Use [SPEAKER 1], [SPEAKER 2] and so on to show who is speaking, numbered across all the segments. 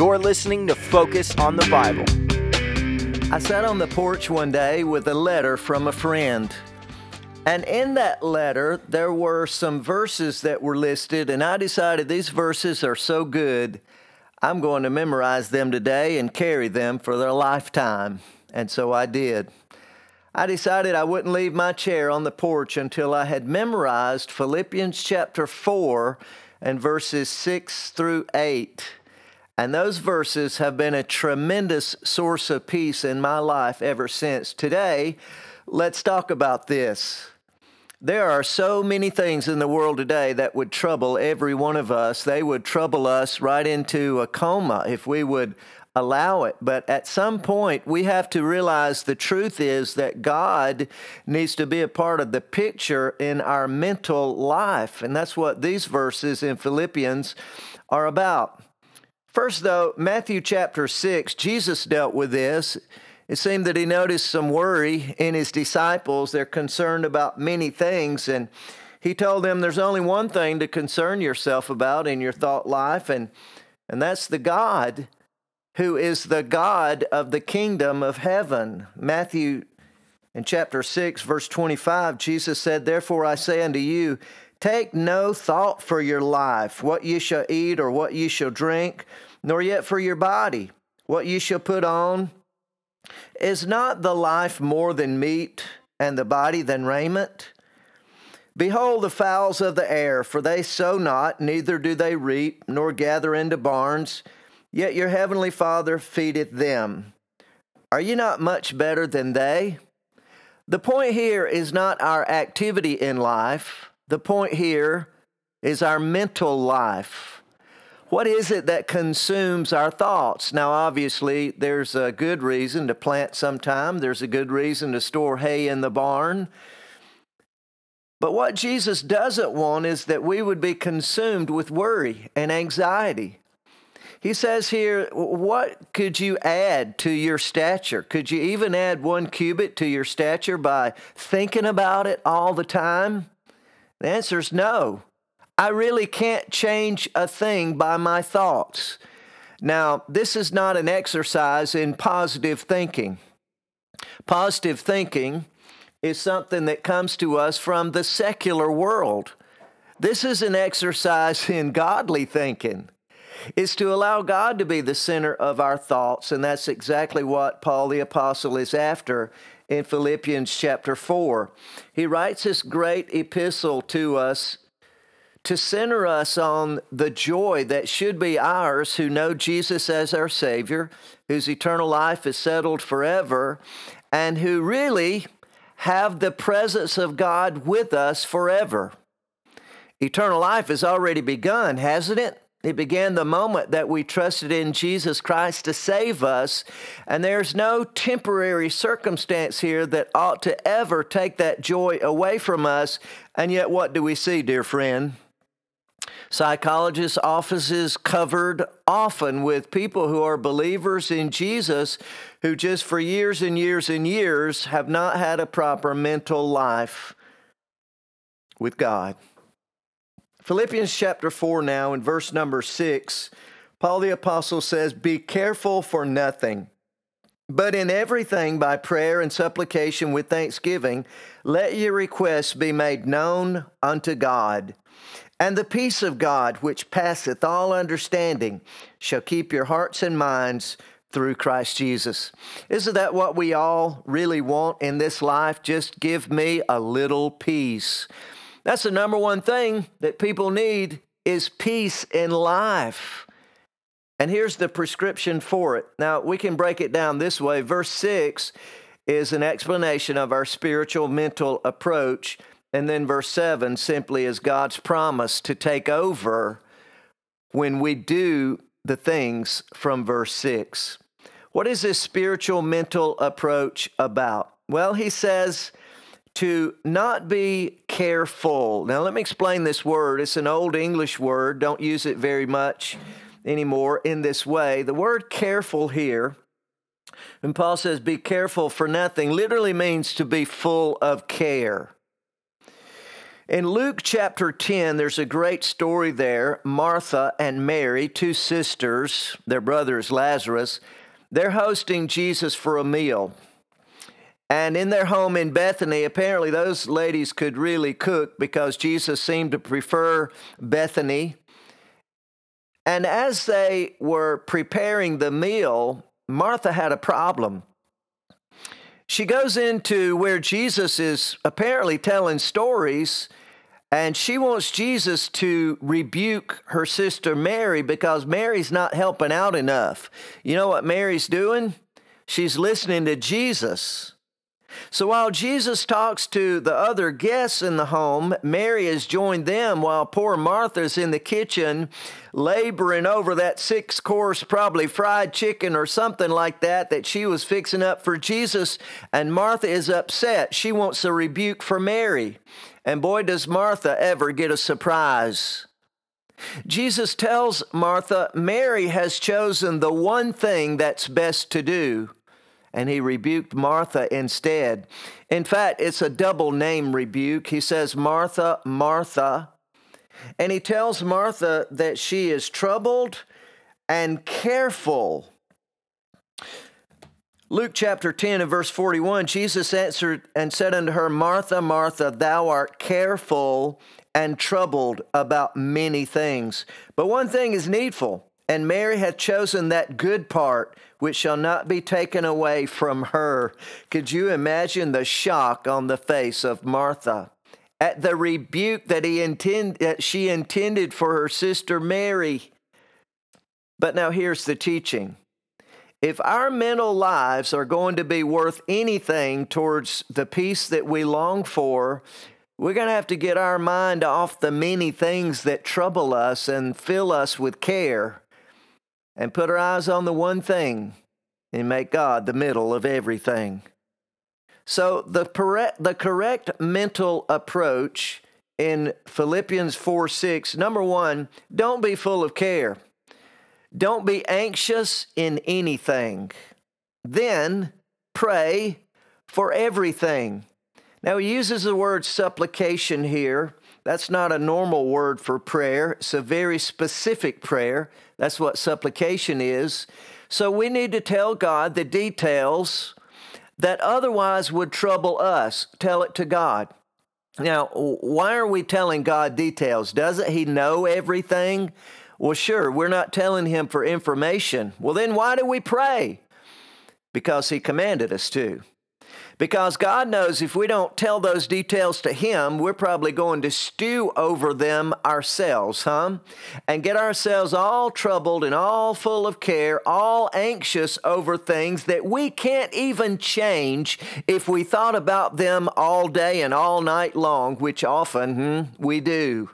[SPEAKER 1] You're listening to Focus on the Bible.
[SPEAKER 2] I sat on the porch one day with a letter from a friend. And in that letter, there were some verses that were listed, and I decided these verses are so good, I'm going to memorize them today and carry them for their lifetime. And so I did. I decided I wouldn't leave my chair on the porch until I had memorized Philippians chapter 4 and verses 6 through 8. And those verses have been a tremendous source of peace in my life ever since. Today, let's talk about this. There are so many things in the world today that would trouble every one of us. They would trouble us right into a coma if we would allow it. But at some point, we have to realize the truth is that God needs to be a part of the picture in our mental life. And that's what these verses in Philippians are about. First, though, Matthew chapter 6, Jesus dealt with this. It seemed that he noticed some worry in his disciples. They're concerned about many things, and he told them there's only one thing to concern yourself about in your thought life, and, and that's the God who is the God of the kingdom of heaven. Matthew in chapter 6, verse 25, Jesus said, Therefore I say unto you, Take no thought for your life, what ye shall eat or what ye shall drink, nor yet for your body, what ye shall put on. Is not the life more than meat, and the body than raiment? Behold the fowls of the air, for they sow not, neither do they reap, nor gather into barns, yet your heavenly Father feedeth them. Are you not much better than they? The point here is not our activity in life, the point here is our mental life. What is it that consumes our thoughts? Now, obviously, there's a good reason to plant sometime, there's a good reason to store hay in the barn. But what Jesus doesn't want is that we would be consumed with worry and anxiety. He says here, What could you add to your stature? Could you even add one cubit to your stature by thinking about it all the time? The answer is no. I really can't change a thing by my thoughts. Now, this is not an exercise in positive thinking. Positive thinking is something that comes to us from the secular world. This is an exercise in godly thinking. It's to allow God to be the center of our thoughts, and that's exactly what Paul the Apostle is after in Philippians chapter 4. He writes this great epistle to us to center us on the joy that should be ours who know Jesus as our Savior, whose eternal life is settled forever, and who really have the presence of God with us forever. Eternal life has already begun, hasn't it? It began the moment that we trusted in Jesus Christ to save us, and there's no temporary circumstance here that ought to ever take that joy away from us. And yet, what do we see, dear friend? Psychologists' offices covered often with people who are believers in Jesus who just for years and years and years have not had a proper mental life with God. Philippians chapter 4 now in verse number 6, Paul the Apostle says, Be careful for nothing. But in everything, by prayer and supplication with thanksgiving, let your requests be made known unto God. And the peace of God, which passeth all understanding, shall keep your hearts and minds through Christ Jesus. Isn't that what we all really want in this life? Just give me a little peace. That's the number one thing that people need is peace in life. And here's the prescription for it. Now, we can break it down this way. Verse 6 is an explanation of our spiritual mental approach and then verse 7 simply is God's promise to take over when we do the things from verse 6. What is this spiritual mental approach about? Well, he says to not be careful. Now, let me explain this word. It's an old English word, don't use it very much anymore in this way. The word careful here, when Paul says be careful for nothing, literally means to be full of care. In Luke chapter 10, there's a great story there. Martha and Mary, two sisters, their brother is Lazarus, they're hosting Jesus for a meal. And in their home in Bethany, apparently those ladies could really cook because Jesus seemed to prefer Bethany. And as they were preparing the meal, Martha had a problem she goes into where Jesus is apparently telling stories, and she wants Jesus to rebuke her sister Mary because Mary's not helping out enough. You know what Mary's doing? She's listening to Jesus. So while Jesus talks to the other guests in the home, Mary has joined them while poor Martha's in the kitchen laboring over that six course, probably fried chicken or something like that, that she was fixing up for Jesus. And Martha is upset. She wants a rebuke for Mary. And boy, does Martha ever get a surprise. Jesus tells Martha, Mary has chosen the one thing that's best to do and he rebuked Martha instead. In fact, it's a double name rebuke. He says, Martha, Martha. And he tells Martha that she is troubled and careful. Luke chapter 10 and verse 41 Jesus answered and said unto her, Martha, Martha, thou art careful and troubled about many things. But one thing is needful, and Mary hath chosen that good part which shall not be taken away from her. Could you imagine the shock on the face of Martha at the rebuke that he intend, that she intended for her sister Mary? But now here's the teaching. If our mental lives are going to be worth anything towards the peace that we long for, we're going to have to get our mind off the many things that trouble us and fill us with care and put our eyes on the one thing and make God the middle of everything. So, the the correct mental approach in Philippians 4 6, number one, don't be full of care. Don't be anxious in anything. Then pray for everything. Now, he uses the word supplication here. That's not a normal word for prayer, it's a very specific prayer. That's what supplication is. So we need to tell God the details that otherwise would trouble us. Tell it to God. Now, why are we telling God details? Doesn't He know everything? Well, sure, we're not telling Him for information. Well, then why do we pray? Because He commanded us to. Because God knows if we don't tell those details to Him, we're probably going to stew over them ourselves, huh? And get ourselves all troubled and all full of care, all anxious over things that we can't even change if we thought about them all day and all night long, which often hmm, we do.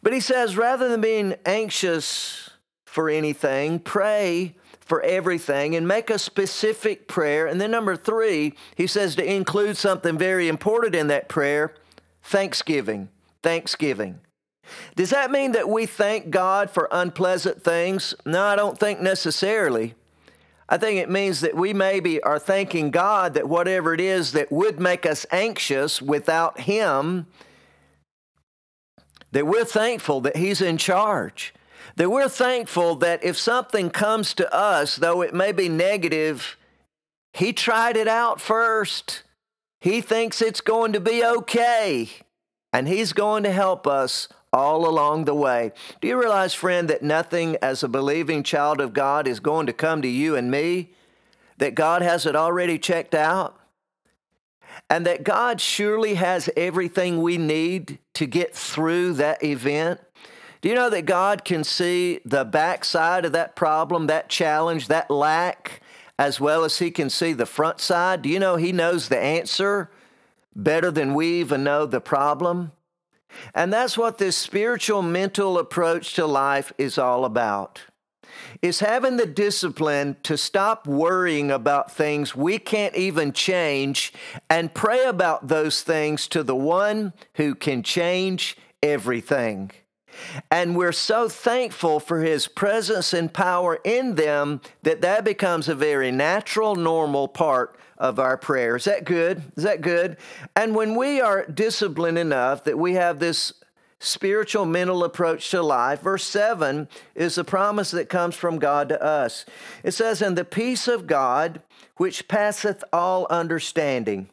[SPEAKER 2] But He says, rather than being anxious for anything, pray for everything and make a specific prayer. And then, number three, he says to include something very important in that prayer thanksgiving. Thanksgiving. Does that mean that we thank God for unpleasant things? No, I don't think necessarily. I think it means that we maybe are thanking God that whatever it is that would make us anxious without Him, that we're thankful that He's in charge that we're thankful that if something comes to us, though it may be negative, He tried it out first. He thinks it's going to be okay, and He's going to help us all along the way. Do you realize, friend, that nothing as a believing child of God is going to come to you and me? That God has it already checked out? And that God surely has everything we need to get through that event? Do you know that God can see the backside of that problem, that challenge, that lack, as well as He can see the front side? Do you know He knows the answer better than we even know the problem? And that's what this spiritual mental approach to life is all about. Is having the discipline to stop worrying about things we can't even change and pray about those things to the one who can change everything. And we're so thankful for his presence and power in them that that becomes a very natural, normal part of our prayer. Is that good? Is that good? And when we are disciplined enough that we have this spiritual mental approach to life, verse 7 is the promise that comes from God to us. It says, And the peace of God, which passeth all understanding,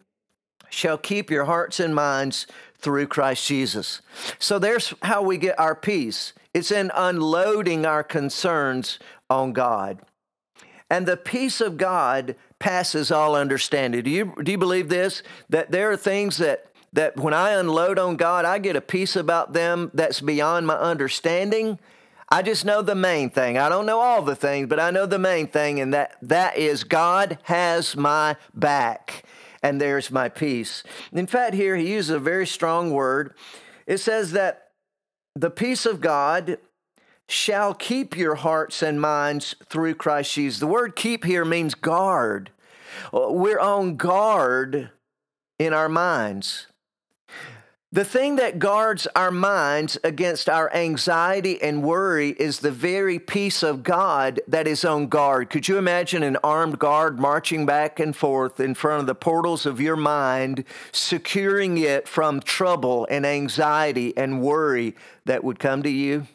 [SPEAKER 2] shall keep your hearts and minds through Christ Jesus. So there's how we get our peace it's in unloading our concerns on God. And the peace of God passes all understanding. Do you, do you believe this? That there are things that, that when I unload on God, I get a peace about them that's beyond my understanding. I just know the main thing. I don't know all the things, but I know the main thing, and that, that is God has my back and there's my peace. In fact, here he uses a very strong word. It says that the peace of God shall keep your hearts and minds through Christ Jesus. The word keep here means guard. Uh, we're on guard in our minds. The thing that guards our minds against our anxiety and worry is the very peace of God that is on guard. Could you imagine an armed guard marching back and forth in front of the portals of your mind, securing it from trouble and anxiety and worry that would come to you?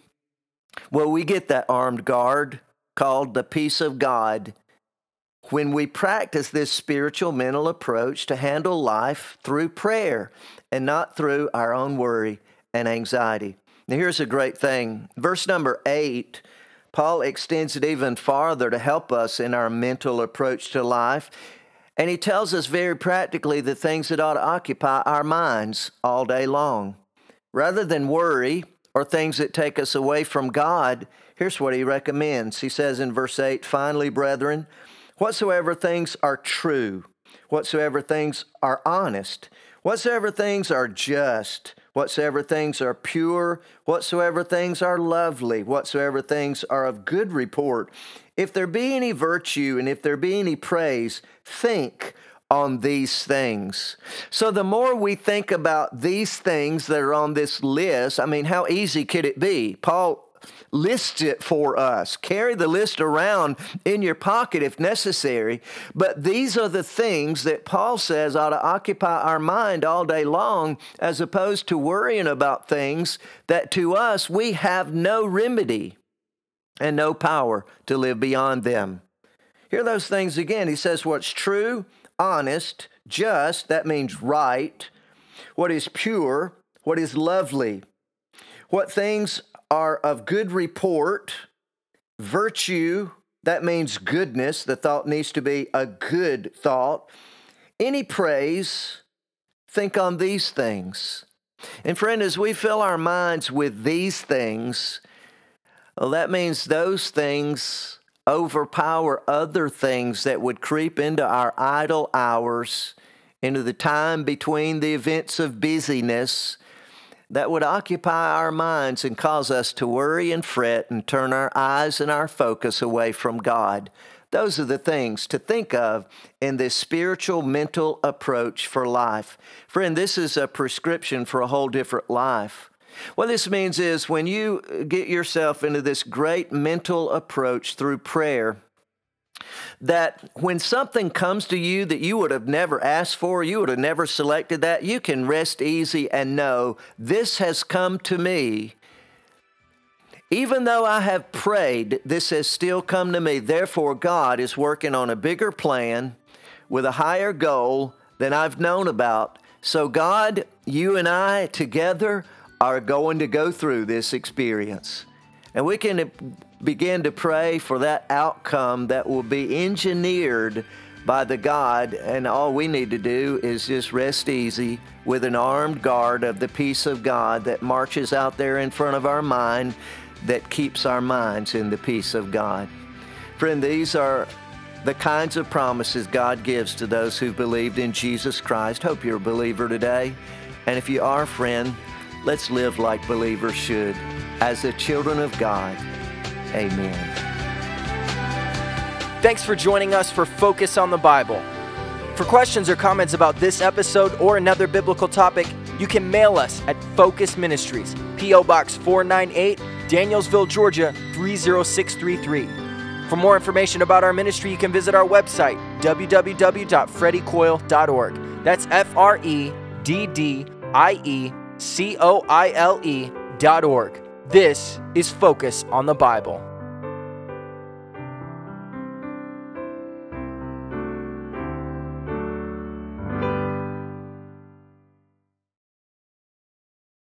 [SPEAKER 2] Well, we get that armed guard called the peace of God when we practice this spiritual mental approach to handle life through prayer and not through our own worry and anxiety. Now, here's a great thing. Verse number eight, Paul extends it even farther to help us in our mental approach to life. And he tells us very practically the things that ought to occupy our minds all day long. Rather than worry or things that take us away from God, here's what he recommends. He says in verse 8, Finally, brethren, whatsoever things are true, whatsoever things are honest, whatsoever things are just, whatsoever things are pure, whatsoever things are lovely, whatsoever things are of good report, if there be any virtue and if there be any praise, think on these things. So the more we think about these things that are on this list, I mean, how easy could it be? Paul lists it for us. Carry the list around in your pocket if necessary. But these are the things that Paul says ought to occupy our mind all day long, as opposed to worrying about things that to us we have no remedy and no power to live beyond them. Hear those things again. He says, What's true, honest, just, that means right, what is pure, what is lovely, what things are of good report, virtue, that means goodness. The thought needs to be a good thought. Any praise, think on these things. And friend, as we fill our minds with these things, well, that means those things overpower other things that would creep into our idle hours, into the time between the events of busyness that would occupy our minds and cause us to worry and fret and turn our eyes and our focus away from God. Those are the things to think of in this spiritual mental approach for life. Friend, this is a prescription for a whole different life. What this means is when you get yourself into this great mental approach through prayer, that when something comes to you that you would have never asked for, you would have never selected that, you can rest easy and know this has come to me. Even though I have prayed, this has still come to me. Therefore, God is working on a bigger plan with a higher goal than I've known about. So, God, you and I together are going to go through this experience. And we can begin to pray for that outcome that will be engineered by the God, and all we need to do is just rest easy with an armed guard of the peace of God that marches out there in front of our mind that keeps our minds in the peace of God. Friend, these are the kinds of promises God gives to those who've believed in Jesus Christ. Hope you're a believer today. And if you are, friend, let's live like believers should as the children of God. Amen.
[SPEAKER 1] Thanks for joining us for Focus on the Bible. For questions or comments about this episode or another biblical topic, you can mail us at Focus Ministries, P.O. Box 498, Danielsville, Georgia 30633. For more information about our ministry, you can visit our website, www.freddiecoile.org. That's F R E D D I E C O I L E dot org. This is Focus on the Bible.